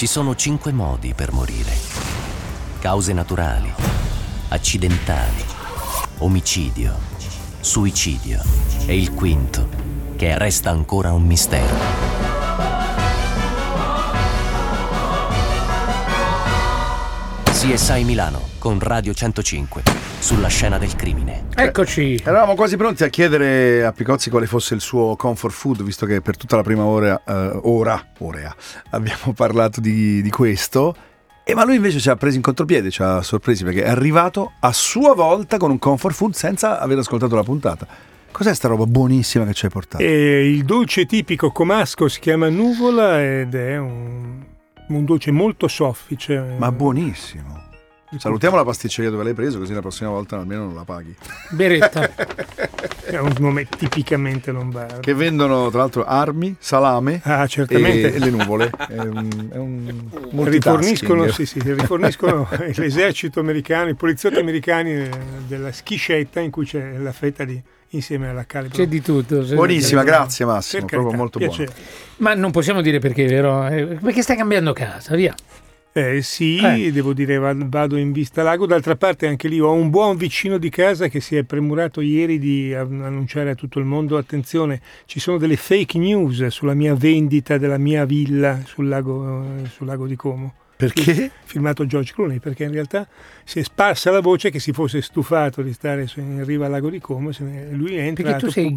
Ci sono cinque modi per morire. Cause naturali, accidentali, omicidio, suicidio e il quinto, che resta ancora un mistero. CSI Milano con Radio 105 sulla scena del crimine. Eccoci. Eravamo quasi pronti a chiedere a Picozzi quale fosse il suo comfort food, visto che per tutta la prima ora, eh, ora, ora abbiamo parlato di, di questo. E ma lui invece ci ha preso in contropiede, ci ha sorpresi perché è arrivato a sua volta con un comfort food senza aver ascoltato la puntata. Cos'è sta roba buonissima che ci hai portato? E il dolce tipico comasco si chiama nuvola ed è un, un dolce molto soffice. Ma buonissimo. Salutiamo la pasticceria dove l'hai preso, così la prossima volta almeno non la paghi. Beretta. È un nome tipicamente lombardo. Che vendono tra l'altro armi, salame Ah, certamente. e, e le nuvole. È un, è un riforniscono, sì, sì, riforniscono l'esercito americano, i poliziotti americani eh, della schiscetta in cui c'è la fetta di insieme alla calibro. C'è di tutto. c'è- Buonissima, grazie Massimo, carità, proprio molto buono. Ma non possiamo dire perché, vero? Eh, Perché stai cambiando casa, via. Eh, sì, Eh. devo dire va- vado in vista lago. D'altra parte anche lì ho un buon vicino di casa che si è premurato ieri di an- annunciare a tutto il mondo, attenzione, ci sono delle fake news sulla mia vendita della mia villa sul lago, eh, sul lago di Como. Perché? Filmato George Clooney, perché in realtà si è sparsa la voce che si fosse stufato di stare in riva al lago di Como, lui è entrato tu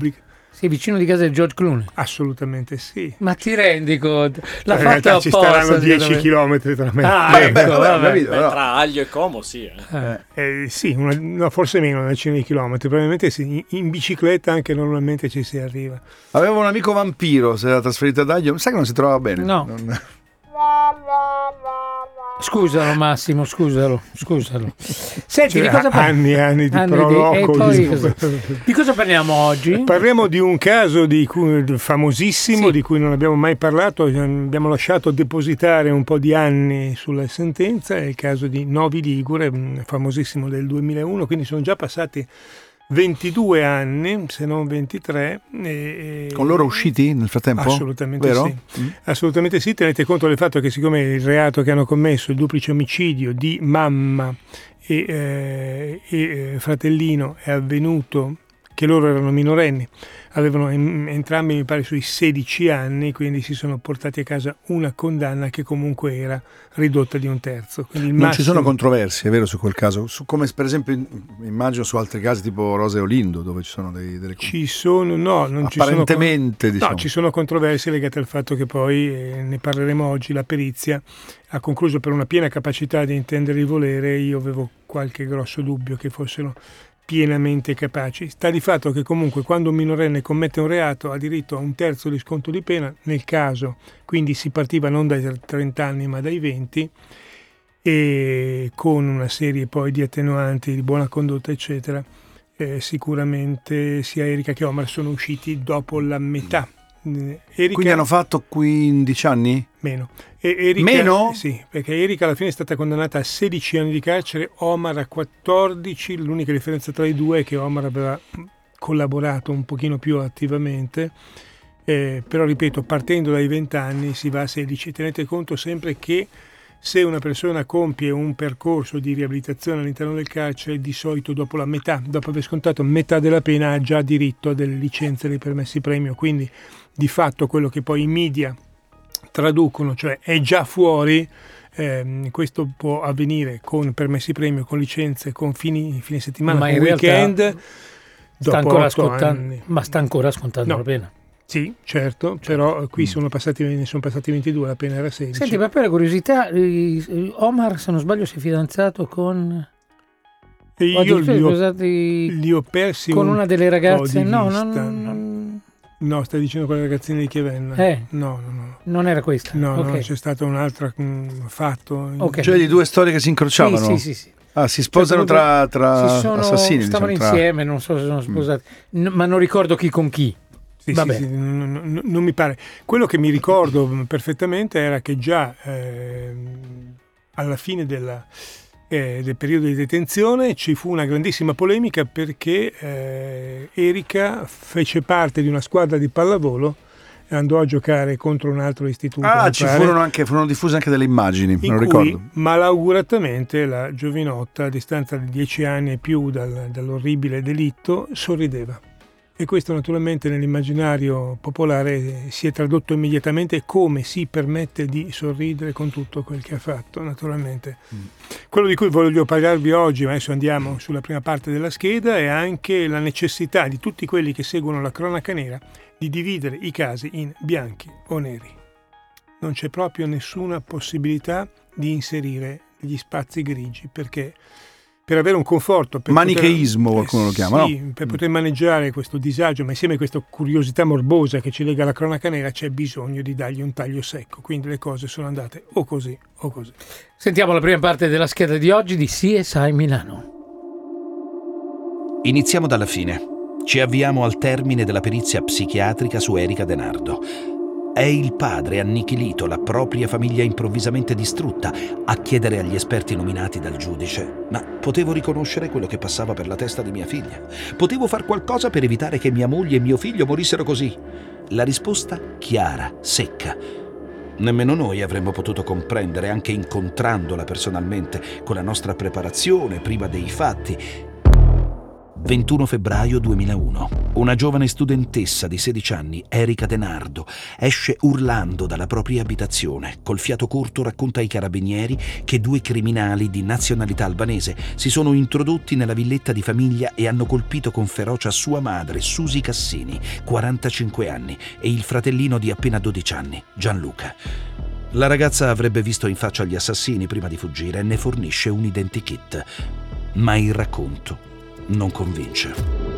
sei- vicino di casa di George Clooney. Assolutamente sì. Ma ti rendi conto? L'ha in fatto realtà ci staranno 10 secondo me. km tra me. Ah, Beh, ecco, beh, vabbè, vabbè. Beh, tra Aglio e Como sì. eh. Eh, sì, una- no, forse meno, una decina di chilometri, probabilmente sì. In, in bicicletta anche normalmente ci si arriva. Avevo un amico vampiro, si era trasferito ad Aglio, sai che non si trovava bene. No. Non- Scusalo Massimo, scusalo, scusalo. Senti, di Cioè, cosa parliamo? anni e anni di Anni di- proloco. di- cosa- Di cosa parliamo oggi? Parliamo di un caso di cui- famosissimo Sì. di cui non abbiamo mai parlato, eh, abbiamo lasciato depositare un po' di anni sulla sentenza, è il caso di Novi Ligure, mh, famosissimo del 2001, quindi sono già passati 22 anni, se non 23. e- Con loro usciti nel frattempo? Assolutamente Vero? sì. Mm. Assolutamente sì, tenete conto del fatto che siccome il reato che hanno commesso, il duplice omicidio di mamma e, eh, e, eh, fratellino è avvenuto che loro erano minorenni, avevano em- entrambi mi pare sui 16 anni, quindi si sono portati a casa una condanna che comunque era ridotta di un terzo. Non ci sono massimo- controversie, è vero, su quel caso? Su- come per esempio in- immagino su altri casi tipo Rosa e Olindo, dove ci sono dei, delle Ci sono, no, non ci sono... apparentemente, diciamo. No, ci sono controversie legate al fatto che poi, eh, ne parleremo oggi, la perizia ha concluso per una piena capacità di intendere il volere, io avevo qualche grosso dubbio che fossero pienamente capaci. Sta di fatto che comunque quando un minorenne commette un reato ha diritto a un terzo di sconto di pena, nel caso quindi si partiva non dai 30 anni ma dai 20 e con una serie poi di attenuanti di buona condotta eccetera eh, sicuramente sia Erika che Omar sono usciti dopo la metà. Eh, Erika, Quindi hanno fatto 15 anni? meno. E Erika- Meno? Sì, perché Erika alla fine è stata condannata a 16 anni di carcere, Omar a 14. L'unica differenza tra i due è che Omar aveva collaborato un pochino più attivamente. Eh, però ripeto, partendo dai 20 anni si va a 16. Tenete conto sempre che se una persona compie un percorso di riabilitazione all'interno del carcere, di solito dopo la metà, dopo aver scontato metà della pena, ha già diritto a delle licenze dei permessi premio. Quindi di fatto quello che poi i media traducono, cioè è già fuori, ehm, questo può avvenire con permessi premio, con licenze, con fini, fine settimana, Ma con in realtà weekend. Sta ancora anni. ma sta ancora scontando No. la pena. Sì, certo, però eh, qui sono passati, ne sono passati 22, la pena era 16. Senti, ma per curiosità, eh, Omar, se non sbaglio, si è fidanzato con... E io li ho, sposati li ho persi con un una delle ragazze? No, non, non- No, stai dicendo quelle ragazzine di Chiavenna? Eh. No, no, no. non era questa. No, no, Ok. c'è stato un altro mm, fatto. Ok. Cioè di due storie che si incrociavano? Sì, sì, sì, sì. Ah, si sposano tra, tra Si sono- assassini, stavano diciamo, tra- insieme, non so se sono sposati, N- ma non ricordo chi con chi. Sì, sì, sì, non, non- non mi pare. Quello che mi ricordo perfettamente era che già ehm, alla fine della- eh, del periodo di detenzione ci fu una grandissima polemica perché eh, Erika fece parte di una squadra di pallavolo andò a giocare contro un altro istituto. Ah, ci furono, anche, furono diffuse anche delle immagini, cui, ricordo. malauguratamente la giovinotta, a distanza di dieci anni e più dal, dall'orribile delitto, sorrideva. E questo naturalmente nell'immaginario popolare si è tradotto immediatamente come si permette di sorridere con tutto quel che ha fatto, naturalmente. Mm. Quello di cui voglio parlarvi oggi, ma adesso andiamo sulla prima parte della scheda, è anche la necessità di tutti quelli che seguono la cronaca nera di dividere i casi in bianchi o neri. Non c'è proprio nessuna possibilità di inserire gli spazi grigi perché per avere un conforto. Per Manicheismo poter, qualcuno lo chiama, sì, no? per poter maneggiare questo disagio, ma insieme a questa curiosità morbosa che ci lega alla cronaca nera, c'è bisogno di dargli un taglio secco. Quindi le cose sono andate o così o così. Sentiamo la prima parte della scheda di oggi di CSI Milano. Iniziamo dalla fine. Ci avviamo al termine della perizia psichiatrica su Erika Denardo. È il padre annichilito, la propria famiglia improvvisamente distrutta, a chiedere agli esperti nominati dal giudice. Ma potevo riconoscere quello che passava per la testa di mia figlia? Potevo far qualcosa per evitare che mia moglie e mio figlio morissero così? La risposta chiara, secca. Nemmeno noi avremmo potuto comprendere, anche incontrandola personalmente, con la nostra preparazione prima dei fatti, 21 febbraio 2001. Una giovane studentessa di 16 anni, Erika Denardo, esce urlando dalla propria abitazione. Col fiato corto racconta ai carabinieri che due criminali di nazionalità albanese si sono introdotti nella villetta di famiglia e hanno colpito con ferocia sua madre, Susi Cassini, 45 anni, e il fratellino di appena 12 anni, Gianluca. La ragazza avrebbe visto in faccia gli assassini prima di fuggire e ne fornisce un identikit. Ma il racconto non convince.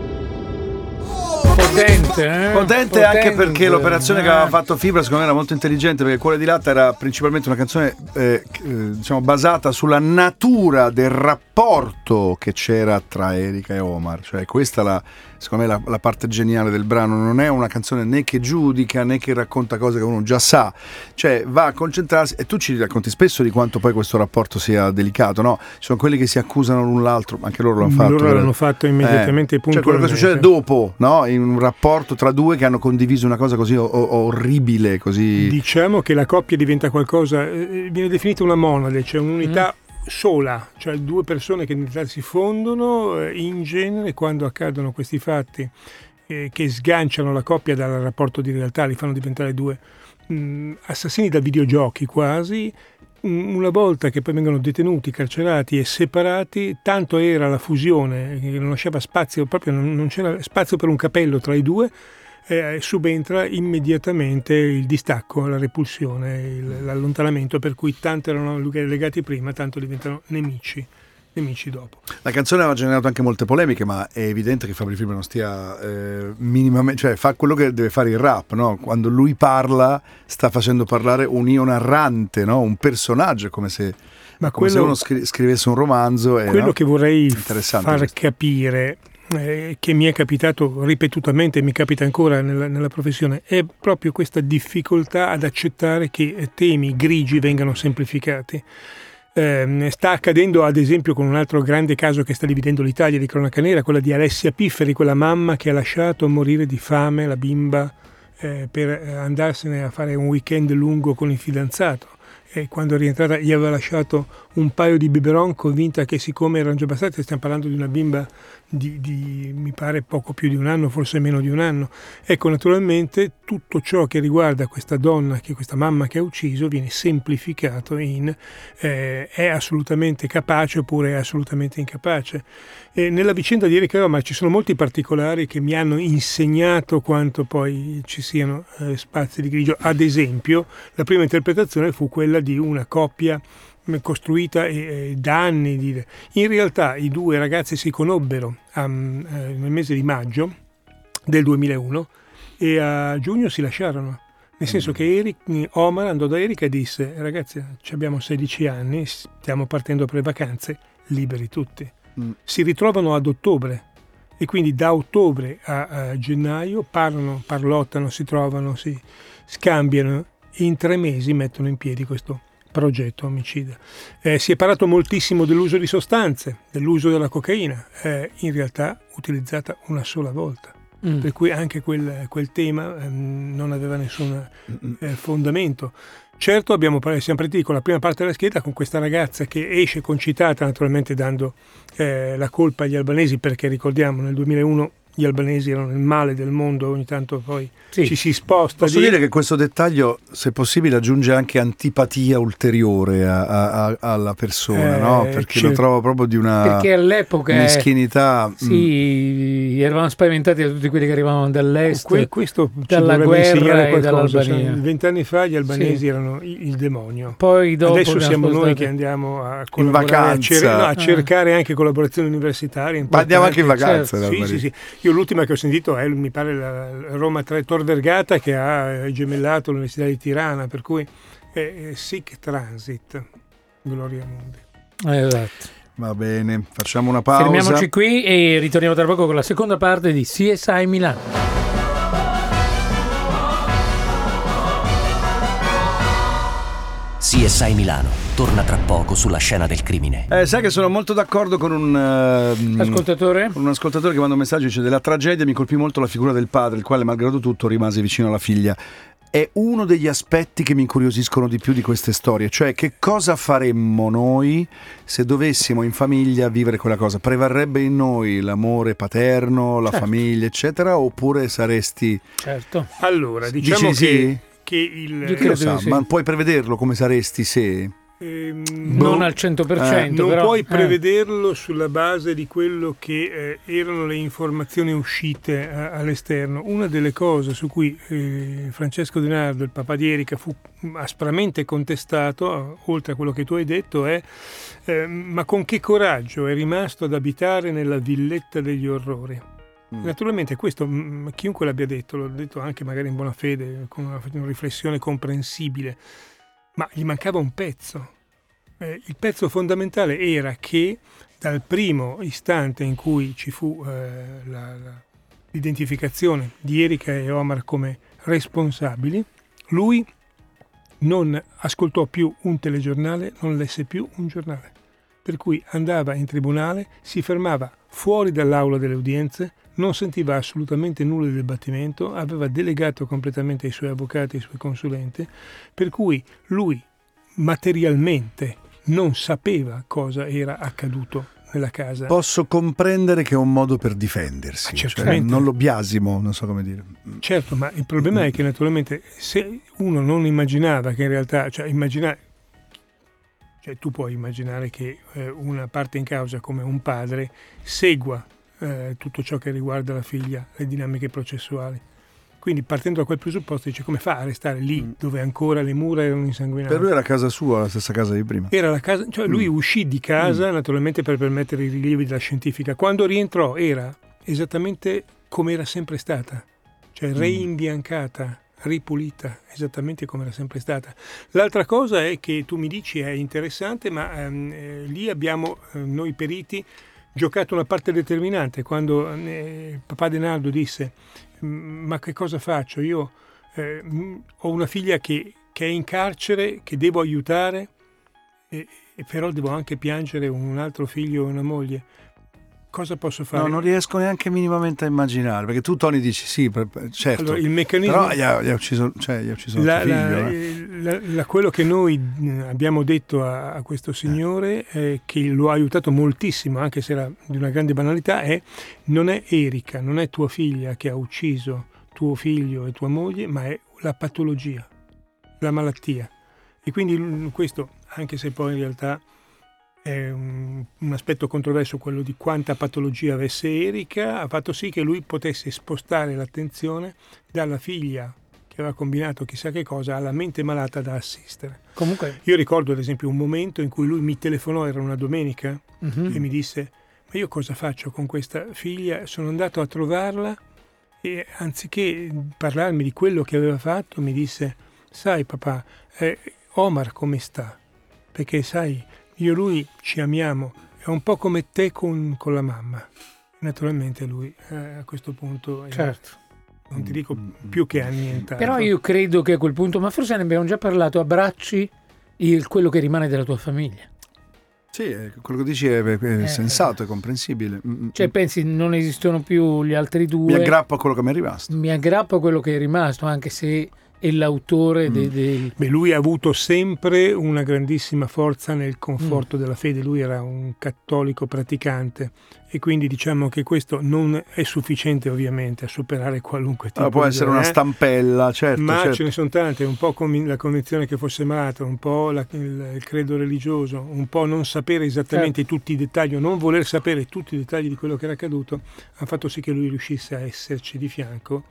Potente, eh? Potente, Potente anche perché l'operazione eh. che aveva fatto Fibra secondo me era molto intelligente perché Cuore di Latta era principalmente una canzone eh, eh, diciamo basata sulla natura del rapporto che c'era tra Erika e Omar, cioè questa la secondo me la, la, parte geniale del brano non è una canzone né che giudica né che racconta cose che uno già sa, cioè va a concentrarsi e tu ci racconti spesso di quanto poi questo rapporto sia delicato, no? Ci sono quelli che si accusano l'un l'altro, anche loro l'hanno fatto. Loro l'hanno fatto immediatamente, eh, Cioè quello che succede dopo, no? In un rapporto tra due che hanno condiviso una cosa così o- orribile, così... Diciamo che la coppia diventa qualcosa, eh, viene definita una monade, cioè un'unità... Mm sola, cioè due persone che in realtà si fondono, eh, in genere quando accadono questi fatti eh, che sganciano la coppia dal rapporto di realtà, li fanno diventare due mh, mm, assassini da videogiochi quasi, una volta che poi vengono detenuti, carcerati e separati, tanto era la fusione che non lasciava spazio, proprio non c'era spazio per un capello tra i due, eh, subentra immediatamente il distacco, la repulsione, il, l'allontanamento, per cui tanto erano legati prima, tanto diventano nemici nemici dopo. La canzone aveva generato anche molte polemiche, ma è evidente che Fabri Film non stia eh, minimamente, cioè fa quello che deve fare il rap, no? Quando lui parla, sta facendo parlare un io narrante, no? Un personaggio, come se, ma come quello, se uno scri- scrivesse un romanzo. E, quello no? che vorrei far questo. capire eh, che mi è capitato ripetutamente mi capita ancora nella, nella, professione è proprio questa difficoltà ad accettare che temi grigi vengano semplificati. Eh, sta accadendo ad esempio con un altro grande caso che sta dividendo l'Italia di cronaca nera, quella di Alessia Pifferi, quella mamma che ha lasciato morire di fame la bimba eh, per andarsene a fare un weekend lungo con il fidanzato e quando è rientrata gli aveva lasciato un paio di biberon convinta che siccome erano già bastati, stiamo parlando di una bimba di, di, mi pare poco più di un anno, forse meno di un anno. Ecco, naturalmente tutto ciò che riguarda questa donna, che questa mamma che ha ucciso, viene semplificato in eh, è assolutamente capace oppure è assolutamente incapace. E nella vicenda di Erika Roma ci sono molti particolari che mi hanno insegnato quanto poi ci siano eh, spazi di grigio. Ad esempio, la prima interpretazione fu quella di una coppia costruita eh, da anni. In realtà i due ragazzi si conobbero eh, nel mese di maggio del 2001 e a giugno si lasciarono. Nel senso che Eric, Omar andò da Erika e disse ragazzi abbiamo 16 anni, stiamo partendo per le vacanze, liberi tutti. Mm. Si ritrovano ad ottobre e quindi da ottobre a, a gennaio parlano, parlottano, si trovano, si scambiano e in tre mesi mettono in piedi questo progetto omicida. Eh, si è parlato moltissimo dell'uso di sostanze, dell'uso della cocaina, eh, in realtà utilizzata una sola volta. mm. per cui anche quel, quel tema eh, non aveva nessun eh, fondamento. Certo abbiamo, siamo partiti con la prima parte della scheda con questa ragazza che esce concitata naturalmente dando eh, la colpa agli albanesi perché ricordiamo nel 2001 gli albanesi erano il male del mondo, ogni tanto poi sì. ci si sposta. Posso di... dire che questo dettaglio, se possibile, aggiunge anche antipatia ulteriore a, a, alla persona, eh, no? Perché certo. lo trovo proprio di una Perché all'epoca meschinità. Sì, mm. eravamo spaventati da tutti quelli che arrivavano dall'est, que- questo dalla guerra e dall'Albania. Cioè, vent'anni fa gli albanesi sì. erano il demonio. Poi dopo Adesso siamo noi che andiamo a collaborare, a, cer- no, a, cercare ah. anche collaborazioni universitarie. Ma andiamo anche in vacanza. Certo. Sì, sì, sì. Io l'ultima che ho sentito è, mi pare, la Roma 3 Tor Vergata che ha gemellato l'Università di Tirana, per cui è, è Sic Transit, Gloria Mundi. Esatto. Va bene, facciamo una pausa. Fermiamoci qui e ritorniamo tra poco con la seconda parte di CSI Milano. CSI Milano torna tra poco sulla scena del crimine. Eh, sai che sono molto d'accordo con un, uh, ascoltatore? Con un ascoltatore che manda un messaggio e dice della tragedia mi colpì molto la figura del padre, il quale malgrado tutto rimase vicino alla figlia. È uno degli aspetti che mi incuriosiscono di più di queste storie, cioè che cosa faremmo noi se dovessimo in famiglia vivere quella cosa? Prevarrebbe in noi l'amore paterno, la certo. famiglia, eccetera, oppure saresti... Certo. Allora, diciamo Dici che, sì? che il... Io credo so, sì. Ma puoi prevederlo come saresti se... Ehm, non al 100%, eh, non però, puoi eh. prevederlo sulla base di quello che eh, erano le informazioni uscite eh, all'esterno. Una delle cose su cui eh, Francesco Di Nardo, il papà di Erika, fu aspramente contestato, oltre a quello che tu hai detto, è eh, ma con che coraggio è rimasto ad abitare nella villetta degli orrori? Mm. Naturalmente questo, mh, chiunque l'abbia detto, l'ho detto anche magari in buona fede, con una, una riflessione comprensibile, ma gli mancava un pezzo. Eh, il pezzo fondamentale era che dal primo istante in cui ci fu eh, la, la, l'identificazione di Erika e Omar come responsabili, lui non ascoltò più un telegiornale, non lesse più un giornale. Per cui andava in tribunale, si fermava fuori dall'aula delle udienze, non sentiva assolutamente nulla del dibattimento, aveva delegato completamente ai suoi avvocati e ai suoi consulenti, per cui lui materialmente non sapeva cosa era accaduto nella casa. Posso comprendere che è un modo per difendersi, ah, cioè non lo biasimo, non so come dire. Certo, ma il problema è che naturalmente se uno non immaginava che in realtà, cioè immaginare, cioè tu puoi immaginare che eh, una parte in causa come un padre segua eh, tutto ciò che riguarda la figlia, le dinamiche processuali. Quindi partendo da quel presupposto dice come fa a restare lì mm. dove ancora le mura erano insanguinate? Per lui era casa sua, la stessa casa di prima. Era la casa, cioè lui mm. uscì di casa mm. naturalmente per permettere i rilievi della scientifica. Quando rientrò era esattamente come era sempre stata, cioè mm. reimbiancata, ripulita, esattamente come era sempre stata. L'altra cosa è che tu mi dici è interessante, ma ehm, eh, lì abbiamo eh, noi periti giocato una parte determinante quando eh, papà Denaldo disse ma che cosa faccio? Io eh, ho una figlia che, che, è in carcere, che devo aiutare, e, e però devo anche piangere un altro figlio e una moglie cosa posso fare? No, non riesco neanche minimamente a immaginare, perché tu Tony dici sì, certo, allora, il meccanismo, però gli ha, gli ha ucciso, cioè, gli ha ucciso la, figlio. La, eh. la, la, quello che noi abbiamo detto a, a questo signore, eh. che lo ha aiutato moltissimo, anche se era di una grande banalità, è non è Erika, non è tua figlia che ha ucciso tuo figlio e tua moglie, ma è la patologia, la malattia. E quindi questo, anche se poi in realtà è un, un, aspetto controverso quello di quanta patologia avesse Erika, ha fatto sì che lui potesse spostare l'attenzione dalla figlia che aveva combinato chissà che cosa alla mente malata da assistere. Comunque... Io ricordo ad esempio un momento in cui lui mi telefonò, era una domenica, uh-huh. e mi disse ma io cosa faccio con questa figlia? Sono andato a trovarla e anziché parlarmi di quello che aveva fatto mi disse sai papà, eh, Omar come sta? Perché sai, io e lui ci amiamo, è un po' come te con, con la mamma. Naturalmente lui eh, a questo punto... Certo. Non ti dico più che annientato. Però io credo che a quel punto, ma forse ne abbiamo già parlato, abbracci il, quello che rimane della tua famiglia. Sì, quello che dici è, è eh, sensato, è comprensibile. Mm, mm, cioè, mm. pensi, non esistono più gli altri due. Mi aggrappo a quello che mi è rimasto. Mi aggrappo a quello che è rimasto, anche se è l'autore mm. dei. Beh, lui ha avuto sempre una grandissima forza nel conforto mm. della fede, lui era un cattolico praticante e quindi diciamo che questo non è sufficiente ovviamente a superare qualunque tipo ah, può essere una stampella, certo. Ma certo. ce ne sono tante, un po' la convinzione che fosse malato, un po' la, il, il, credo religioso, un po' non sapere esattamente certo. tutti i dettagli, o non voler sapere tutti i dettagli di quello che era accaduto, ha fatto sì che lui riuscisse a esserci di fianco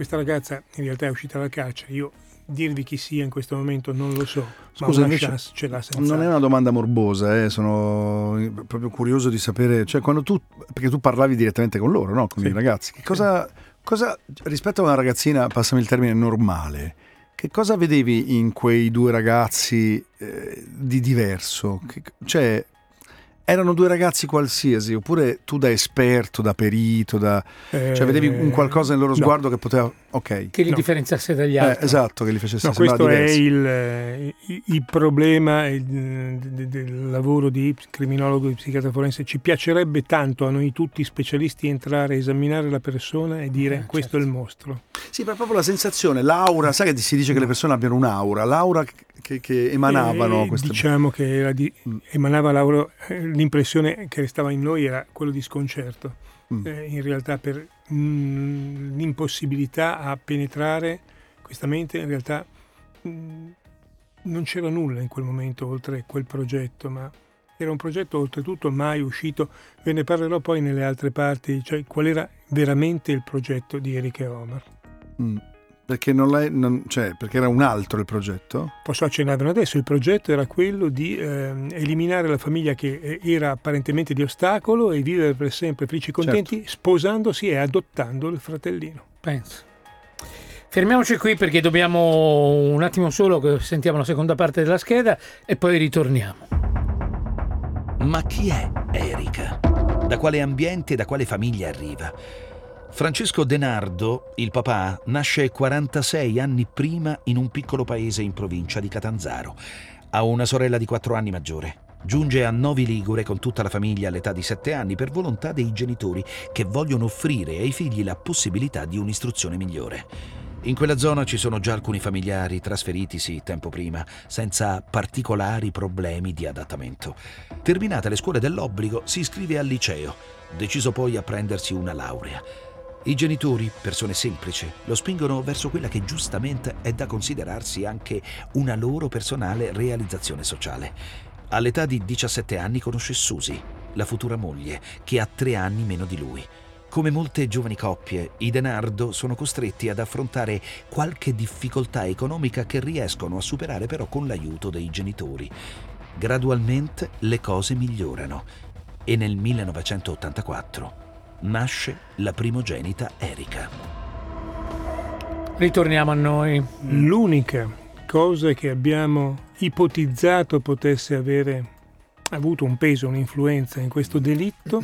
questa ragazza in realtà è uscita dal carcere, io dirvi chi sia in questo momento non lo so, Scusa, ma una chance ce l'ha senza. Non è una domanda morbosa, eh? sono proprio curioso di sapere, cioè quando tu, perché tu parlavi direttamente con loro, no? con sì. i ragazzi, che cosa, cosa, rispetto a una ragazzina, passami il termine, normale, che cosa vedevi in quei due ragazzi eh, di diverso? Che, cioè, erano due ragazzi qualsiasi, oppure tu da esperto, da perito, da... Eh, cioè vedevi un qualcosa nel loro sguardo no. che poteva... Ok. Che li no. differenziasse dagli eh, altri. Eh, esatto, che li facesse no, sembrare diversi. Questo è il, il problema del lavoro di criminologo e di psichiatra forense. Ci piacerebbe tanto a noi tutti specialisti entrare a esaminare la persona e dire eh, questo certo. è il mostro. Sì, ma proprio la sensazione, l'aura, sai che si dice che le persone abbiano un'aura, l'aura che, che emanavano. Eh, queste... Diciamo che di, mm. emanava l'aura, eh, l'impressione che restava in noi era quello di sconcerto. Mm. Eh, in realtà per mh, mm, l'impossibilità a penetrare questa mente, in realtà mh, non c'era nulla in quel momento oltre quel progetto, ma era un progetto oltretutto mai uscito, ve ne parlerò poi nelle altre parti, cioè qual era veramente il progetto di Erika e Omar. Mm. Perché, non non, cioè, perché era un altro il progetto? Posso accennarvelo adesso, il progetto era quello di eh, eliminare la famiglia che eh, era apparentemente di ostacolo e vivere per sempre felici e contenti certo. sposandosi e adottando il fratellino. Penso. Fermiamoci qui perché dobbiamo un attimo solo che sentiamo la seconda parte della scheda e poi ritorniamo. Ma chi è Erika? Da quale ambiente e da quale famiglia arriva? Francesco Denardo, il papà, nasce 46 anni prima in un piccolo paese in provincia di Catanzaro. Ha una sorella di 4 anni maggiore. Giunge a Novi Ligure con tutta la famiglia all'età di 7 anni per volontà dei genitori che vogliono offrire ai figli la possibilità di un'istruzione migliore. In quella zona ci sono già alcuni familiari trasferitisi tempo prima, senza particolari problemi di adattamento. Terminate le scuole dell'obbligo, si iscrive al liceo, deciso poi a prendersi una laurea. I genitori, persone semplici, lo spingono verso quella che giustamente è da considerarsi anche una loro personale realizzazione sociale. All'età di 17 anni conosce Susie, la futura moglie, che ha tre anni meno di lui. Come molte giovani coppie, i Denardo sono costretti ad affrontare qualche difficoltà economica che riescono a superare però con l'aiuto dei genitori. Gradualmente le cose migliorano e nel 1984 nasce la primogenita Erika. Ritorniamo a noi. L'unica cosa che abbiamo ipotizzato potesse avere avuto un peso, un'influenza in questo delitto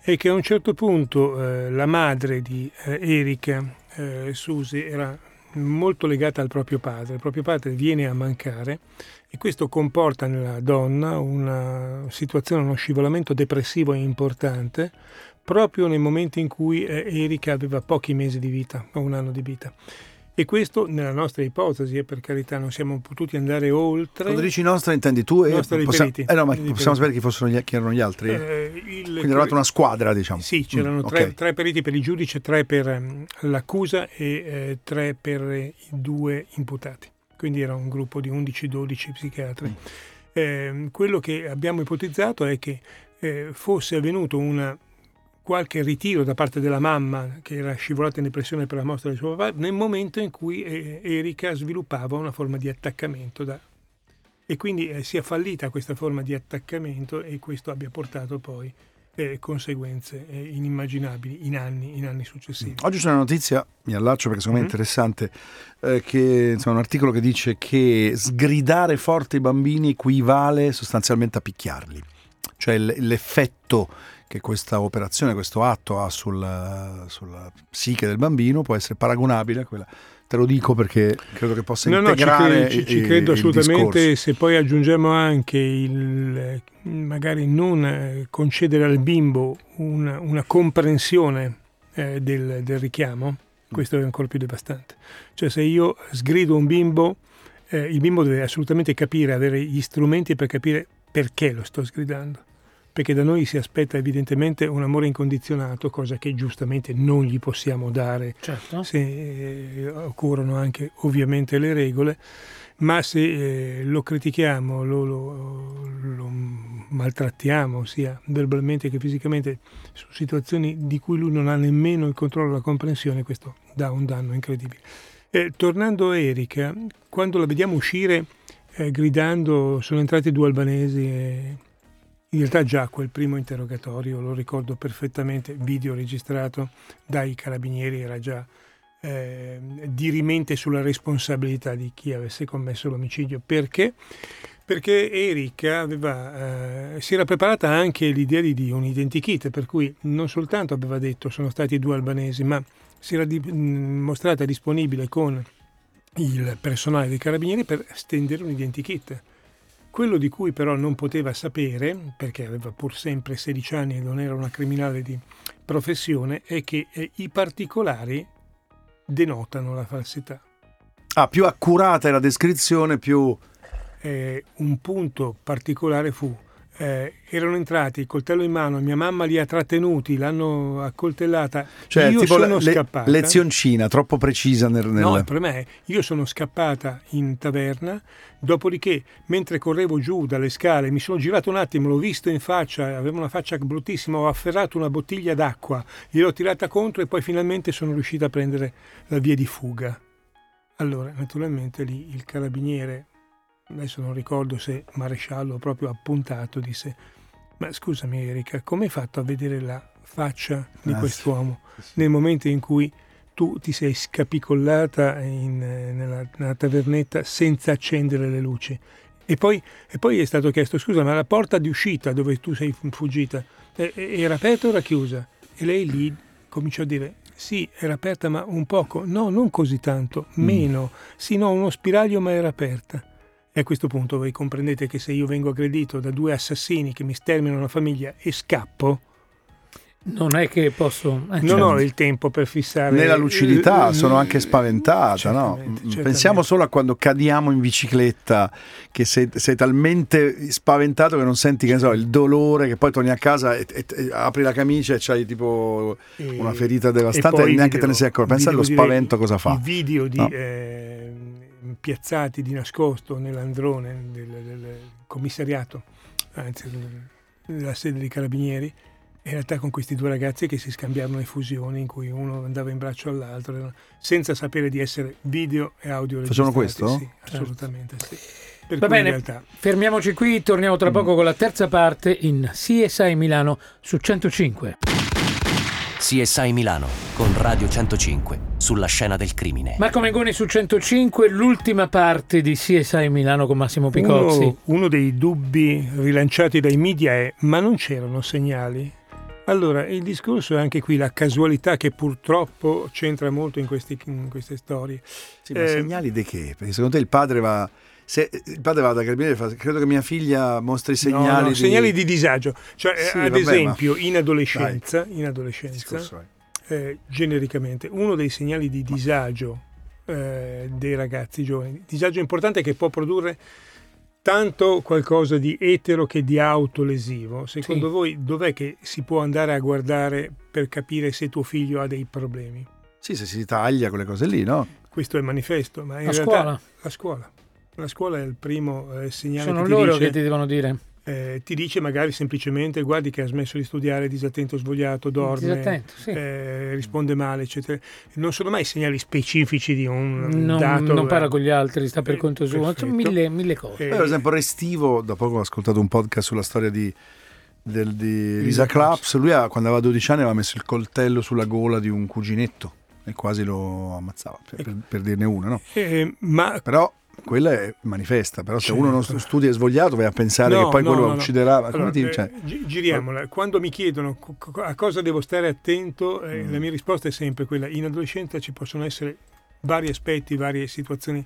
è che a un certo punto eh, la madre di eh, Erika, eh, Susi, era molto legata al proprio padre. Il proprio padre viene a mancare e questo comporta nella donna una situazione, uno scivolamento depressivo importante proprio nel momento in cui eh, Erika aveva pochi mesi di vita o un anno di vita. E questo nella nostra ipotesi, e eh, per carità, non siamo potuti andare oltre. Quando dici nostra intendi tu e possiamo, eh no, ma possiamo sapere chi, fossero gli, chi erano gli altri? Eh, il, Quindi eravate una squadra, diciamo. Sì, c'erano mm, tre, okay. tre, periti per il giudice, tre per um, l'accusa e eh, tre per i due imputati. Quindi era un gruppo di 11-12 psichiatri. Mm. Eh, quello che abbiamo ipotizzato è che eh, fosse avvenuto una qualche ritiro da parte della mamma che era scivolata in depressione per la morte del suo papà nel momento in cui eh, Erika sviluppava una forma di attaccamento da... e quindi eh, sia fallita questa forma di attaccamento e questo abbia portato poi eh, conseguenze eh, inimmaginabili in anni, in anni, successivi. Oggi c'è una notizia, mi allaccio perché secondo me è mm-hmm. interessante, eh, che, insomma, un articolo che dice che sgridare forte i bambini equivale sostanzialmente a picchiarli, cioè l'effetto che questa operazione, questo atto ha sulla, sulla psiche del bambino può essere paragonabile a quella. Te lo dico perché credo che possa no, integrare no, ci, ci, ci credo assolutamente. se poi aggiungiamo anche il magari non eh, concedere al bimbo una, una comprensione eh, del, del, richiamo, questo è ancora più devastante. Cioè se io sgrido un bimbo, eh, il bimbo deve assolutamente capire, avere gli strumenti per capire perché lo sto sgridando perché da noi si aspetta evidentemente un amore incondizionato, cosa che giustamente non gli possiamo dare certo. se eh, occorrono anche ovviamente le regole, ma se eh, lo critichiamo, lo, lo, lo, maltrattiamo sia verbalmente che fisicamente su situazioni di cui lui non ha nemmeno il controllo e la comprensione, questo dà un danno incredibile. Eh, tornando a Erika, quando la vediamo uscire eh, gridando sono entrati due albanesi e in realtà già quel primo interrogatorio, lo ricordo perfettamente, video registrato dai carabinieri, era già eh, dirimente sulla responsabilità di chi avesse commesso l'omicidio. Perché? Perché Erika aveva, eh, si era preparata anche l'idea di, un identikit, per cui non soltanto aveva detto sono stati due albanesi, ma si era di, mostrata disponibile con il personale dei carabinieri per stendere un identikit quello di cui però non poteva sapere, perché aveva pur sempre 16 anni e non era una criminale di professione, è che eh, i particolari denotano la falsità. Ah, più accurata è la descrizione, più... Eh, un punto particolare fu eh, erano entrati, coltello in mano, mia mamma li ha trattenuti, l'hanno accoltellata. Cioè, io sono le, scappata. Lezioncina, troppo precisa nel, nel... No, per me, io sono scappata in taverna, dopodiché, mentre correvo giù dalle scale, mi sono girato un attimo, l'ho visto in faccia, aveva una faccia bruttissima, ho afferrato una bottiglia d'acqua, gliel'ho tirata contro e poi finalmente sono riuscita a prendere la via di fuga. Allora, naturalmente lì il carabiniere adesso non ricordo se Maresciallo proprio appuntato, disse ma scusami Erika, come hai fatto a vedere la faccia di ah, quest'uomo sì, sì. nel momento in cui tu ti sei scapicollata in, nella, nella, tavernetta senza accendere le luci? E poi, e poi, è stato chiesto, scusa, ma la porta di uscita dove tu sei fuggita era aperta o era chiusa? E lei lì cominciò a dire, sì, era aperta ma un poco, no, non così tanto, mm. meno, mm. sì, no, uno spiraglio ma era aperta. E a questo punto voi comprendete che se io vengo aggredito da due assassini che mi sterminano la famiglia e scappo, non è che posso. Eh, non certo. ho il tempo per fissare. Nella lucidità, sono anche spaventata. Certamente, no? certamente. Pensiamo solo a quando cadiamo in bicicletta, che sei, sei, talmente spaventato che non senti che so, il dolore, che poi torni a casa e, e, e apri la camicia e c'hai tipo una ferita devastante e, e neanche video, te ne sei accorto. Pensa allo spavento cosa fa. I video di. No? Eh, piazzati di nascosto nell'androne del, del commissariato, anzi nella sede dei carabinieri, in realtà con questi due ragazzi che si scambiavano effusioni in cui uno andava in braccio all'altro senza sapere di essere video e audio Facciamo questo? Sì, assolutamente sì. Per Va bene, realtà... fermiamoci qui, torniamo tra mm. poco con la terza parte in CSI Milano su 105. CSI Milano con Radio 105 sulla scena del crimine. Marco Mengoni su 105, l'ultima parte di CSI Milano con Massimo Picozzi. Uno, uno dei dubbi rilanciati dai media è ma non c'erano segnali? Allora, il discorso è anche qui la casualità che purtroppo c'entra molto in, questi, in queste storie. Sì, ma eh, segnali di che? Perché secondo te il padre va se il padre va da carabinieri e fa credo che mia figlia mostri segnali, no, no, di... segnali di disagio. Cioè sì, ad vabbè, esempio in adolescenza, in adolescenza eh, genericamente uno dei segnali di disagio eh, dei ragazzi giovani disagio importante che può produrre tanto qualcosa di etero che di autolesivo. Secondo sì. voi dov'è che si può andare a guardare per capire se tuo figlio ha dei problemi? Sì se si taglia quelle cose lì no? Questo è il manifesto ma in la realtà scuola. la scuola la scuola è il primo eh, segnale Sono che loro dice, che ti devono dire. Eh, ti dice magari semplicemente guardi che ha smesso di studiare, disattento, svogliato, dorme, disattento, sì. eh, risponde male, eccetera. Non sono mai segnali specifici di un non, dato. Non parla con gli altri, sta per eh, conto suo, sono mille, mille cose. per esempio Restivo, da poco ho ascoltato un podcast sulla storia di, del, di Lisa Claps, lui ha, quando aveva 12 anni aveva messo il coltello sulla gola di un cuginetto e quasi lo ammazzava, per, per, per dirne una, no? Eh, ma Però quella è manifesta, però se certo. uno non studia svogliato vai a pensare no, che poi no, quello no, ucciderà. Allora, ti, cioè... eh, giriamola, quando mi chiedono a cosa devo stare attento, eh, mm. la mia risposta è sempre quella, in adolescenza ci possono essere vari aspetti, varie situazioni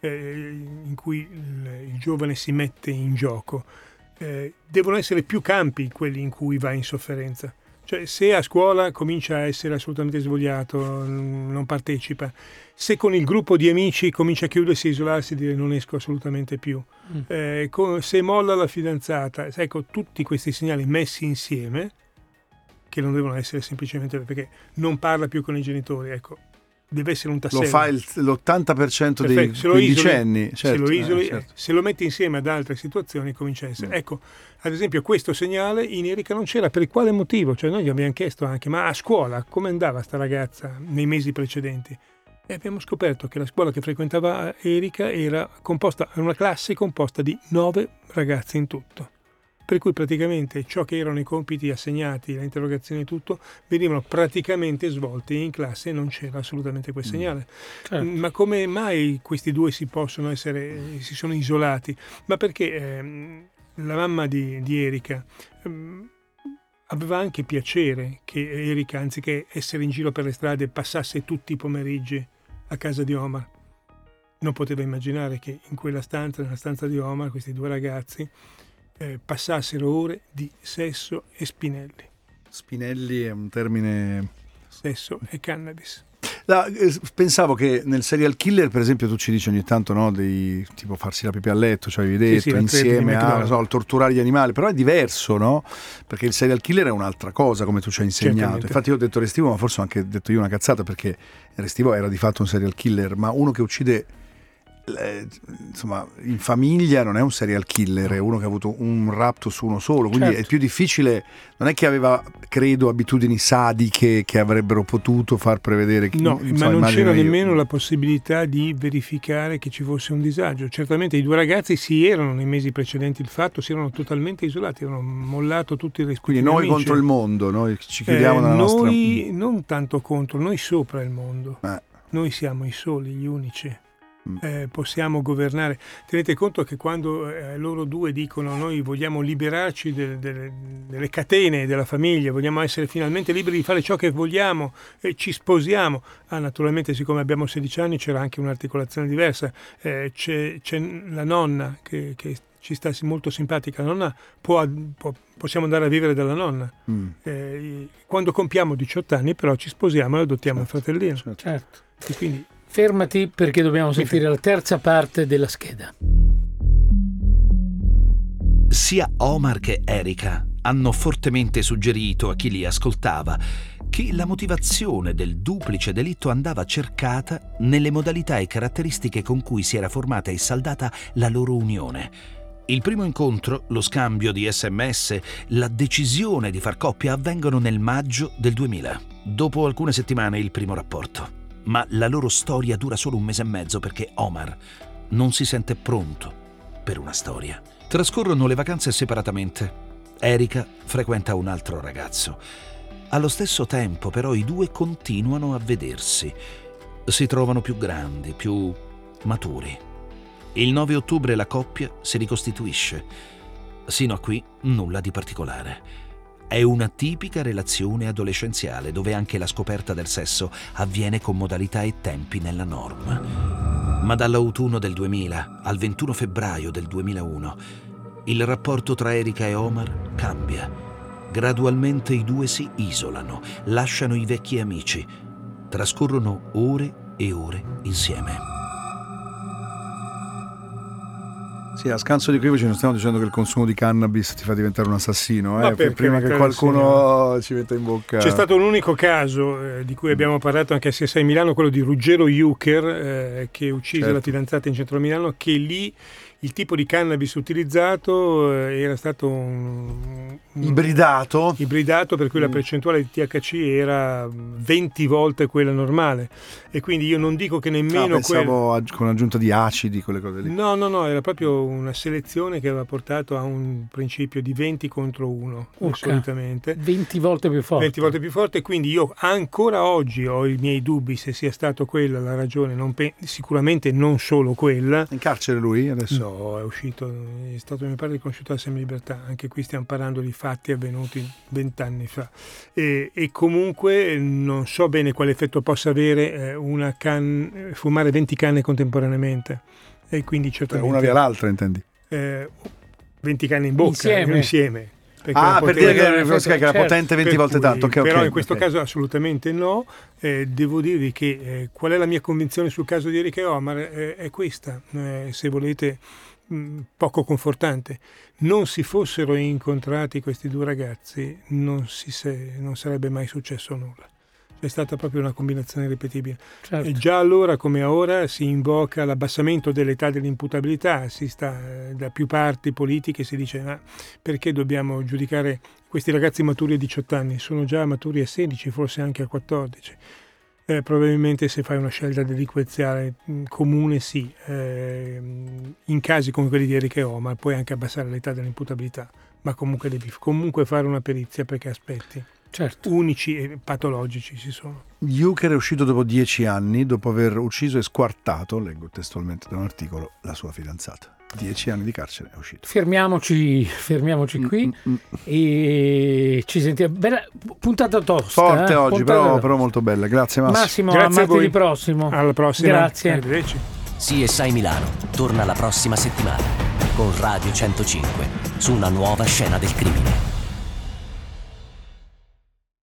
eh, in cui il, il, giovane si mette in gioco. Eh, devono essere più campi quelli in cui va in sofferenza. Cioè, se a scuola comincia a essere assolutamente svogliato, non partecipa, se con il gruppo di amici comincia a chiudersi, a isolarsi, dire non esco assolutamente più, mm. eh, se molla la fidanzata, ecco, tutti questi segnali messi insieme, che non devono essere semplicemente perché non parla più con i genitori, ecco, deve essere un tassello. Lo fa il, l'80% dei quindicenni. Certo, se, lo isoli, eh, certo. se lo metti insieme ad altre situazioni comincia a essere. Mm. Ecco, ad esempio questo segnale in Erika non c'era, per quale motivo? Cioè noi gli abbiamo chiesto anche, ma a scuola come andava sta ragazza nei mesi precedenti? E abbiamo scoperto che la scuola che frequentava Erika era composta, una classe composta di nove ragazzi in tutto per cui praticamente ciò che erano i compiti assegnati, le interrogazioni e tutto, venivano praticamente svolti in classe e non c'era assolutamente quel mm. segnale. Certo. Ma come mai questi due si possono essere, si sono isolati? Ma perché ehm, la mamma di, di Erika ehm, aveva anche piacere che Erika, anziché essere in giro per le strade, passasse tutti i pomeriggi a casa di Omar. Non poteva immaginare che in quella stanza, nella stanza di Omar, questi due ragazzi eh, passassero ore di sesso e spinelli. Spinelli è un termine... Sesso e cannabis. No, eh, pensavo che nel serial killer, per esempio, tu ci dici ogni tanto no, dei, tipo farsi la pipì a letto, cioè avevi detto, sì, sì, insieme a so, al torturare gli animali, però è diverso, no? Perché il serial killer è un'altra cosa, come tu ci hai insegnato. Certamente. Infatti io ho detto Restivo, ma forse ho anche detto io una cazzata, perché Restivo era di fatto un serial killer, ma uno che uccide insomma, in famiglia non è un serial killer, è uno che ha avuto un rapto su uno solo, quindi certo. è più difficile, non è che aveva, credo, abitudini sadiche che avrebbero potuto far prevedere che... No, insomma, ma non c'era io. nemmeno la possibilità di verificare che ci fosse un disagio. Certamente i due ragazzi si erano nei mesi precedenti il fatto, si erano totalmente isolati, avevano mollato tutti i respiri. Quindi noi amici. contro il mondo, noi ci chiudiamo eh, nella noi, nostra... Noi non tanto contro, noi sopra il mondo. Eh. Noi siamo i soli, gli unici. Mm. eh, possiamo governare. Tenete conto che quando eh, loro due dicono noi vogliamo liberarci de, de, delle catene della famiglia, vogliamo essere finalmente liberi di fare ciò che vogliamo e ci sposiamo, ah, naturalmente siccome abbiamo 16 anni c'era anche un'articolazione diversa, eh, c'è, c'è, la nonna che, che ci sta molto simpatica, la nonna può, può, possiamo andare a vivere dalla nonna. Mm. Eh, quando compiamo 18 anni però ci sposiamo e adottiamo certo. il fratellino. Certo. certo. E quindi Fermati perché dobbiamo sentire la terza parte della scheda. Sia Omar che Erika hanno fortemente suggerito a chi li ascoltava che la motivazione del duplice delitto andava cercata nelle modalità e caratteristiche con cui si era formata e saldata la loro unione. Il primo incontro, lo scambio di sms, la decisione di far coppia avvengono nel maggio del 2000. Dopo alcune settimane il primo rapporto ma la loro storia dura solo un mese e mezzo perché Omar non si sente pronto per una storia. Trascorrono le vacanze separatamente. Erika frequenta un altro ragazzo. Allo stesso tempo però i due continuano a vedersi. Si trovano più grandi, più maturi. Il 9 ottobre la coppia si ricostituisce. Sino a qui nulla di particolare. È una tipica relazione adolescenziale dove anche la scoperta del sesso avviene con modalità e tempi nella norma. Ma dall'autunno del 2000 al 21 febbraio del 2001 il rapporto tra Erika e Omar cambia. Gradualmente i due si isolano, lasciano i vecchi amici, trascorrono ore e ore insieme. Sì, a scanso di qui ci non stiamo dicendo che il consumo di cannabis ti fa diventare un assassino, eh? prima che qualcuno sì. ci metta in bocca. C'è stato un unico caso eh, di cui abbiamo parlato anche a CSI Milano, quello di Ruggero Juker, eh, che uccise certo. la fidanzata in centro Milano, che lì il tipo di cannabis utilizzato eh, era stato un, ibridato. ibridato per cui mm. la percentuale di THC era 20 volte quella normale e quindi io non dico che nemmeno ah, pensavo quel... con l'aggiunta di acidi quelle cose lì no no no era proprio una selezione che aveva portato a un principio di 20 contro 1 okay. solitamente 20 volte più forte 20 volte più forte quindi io ancora oggi ho i miei dubbi se sia stato quella la ragione pe... sicuramente non solo quella in carcere lui adesso No, è uscito, è stato mio padre riconosciuto alla semi-libertà, anche qui stiamo parlando di fatti avvenuti vent'anni fa. E, e, comunque non so bene quale effetto possa avere una can, fumare 20 canne contemporaneamente. E quindi certamente, una via l'altra, intendi? Eh, 20 canne in bocca insieme. insieme ah, per dire che, che, che era potente 20 volte cui, tanto. Okay, però okay, in questo okay. caso assolutamente no. Eh, devo dirvi che eh, qual è la mia convinzione sul caso di Erika Omar eh, è questa, eh, se volete, mh, poco confortante. Non si fossero incontrati questi due ragazzi, non, si se, non sarebbe mai successo nulla è stata proprio una combinazione ripetibile. Certo. E già allora come ora si invoca l'abbassamento dell'età dell'imputabilità, si sta da più parti politiche si dice ma perché dobbiamo giudicare questi ragazzi maturi a 18 anni? Sono già maturi a 16, forse anche a 14. Eh, probabilmente se fai una scelta delinquenziale comune sì, eh, in casi come quelli di Erika e Omar puoi anche abbassare l'età dell'imputabilità, ma comunque devi comunque fare una perizia perché aspetti certo. unici e patologici ci sono. Eucher è uscito dopo dieci anni, dopo aver ucciso e squartato, leggo testualmente da un articolo, la sua fidanzata. Dieci anni di carcere è uscito. Fermiamoci, fermiamoci qui mm, mm, e ci sentiamo. Bella puntata tosta. Forte eh? oggi, puntata però, però, molto bella. Grazie Massimo. Massimo, Grazie a martedì prossimo. Alla prossima. Grazie. Arrivederci. CSI Milano torna la prossima settimana con Radio 105 su una nuova scena del crimine.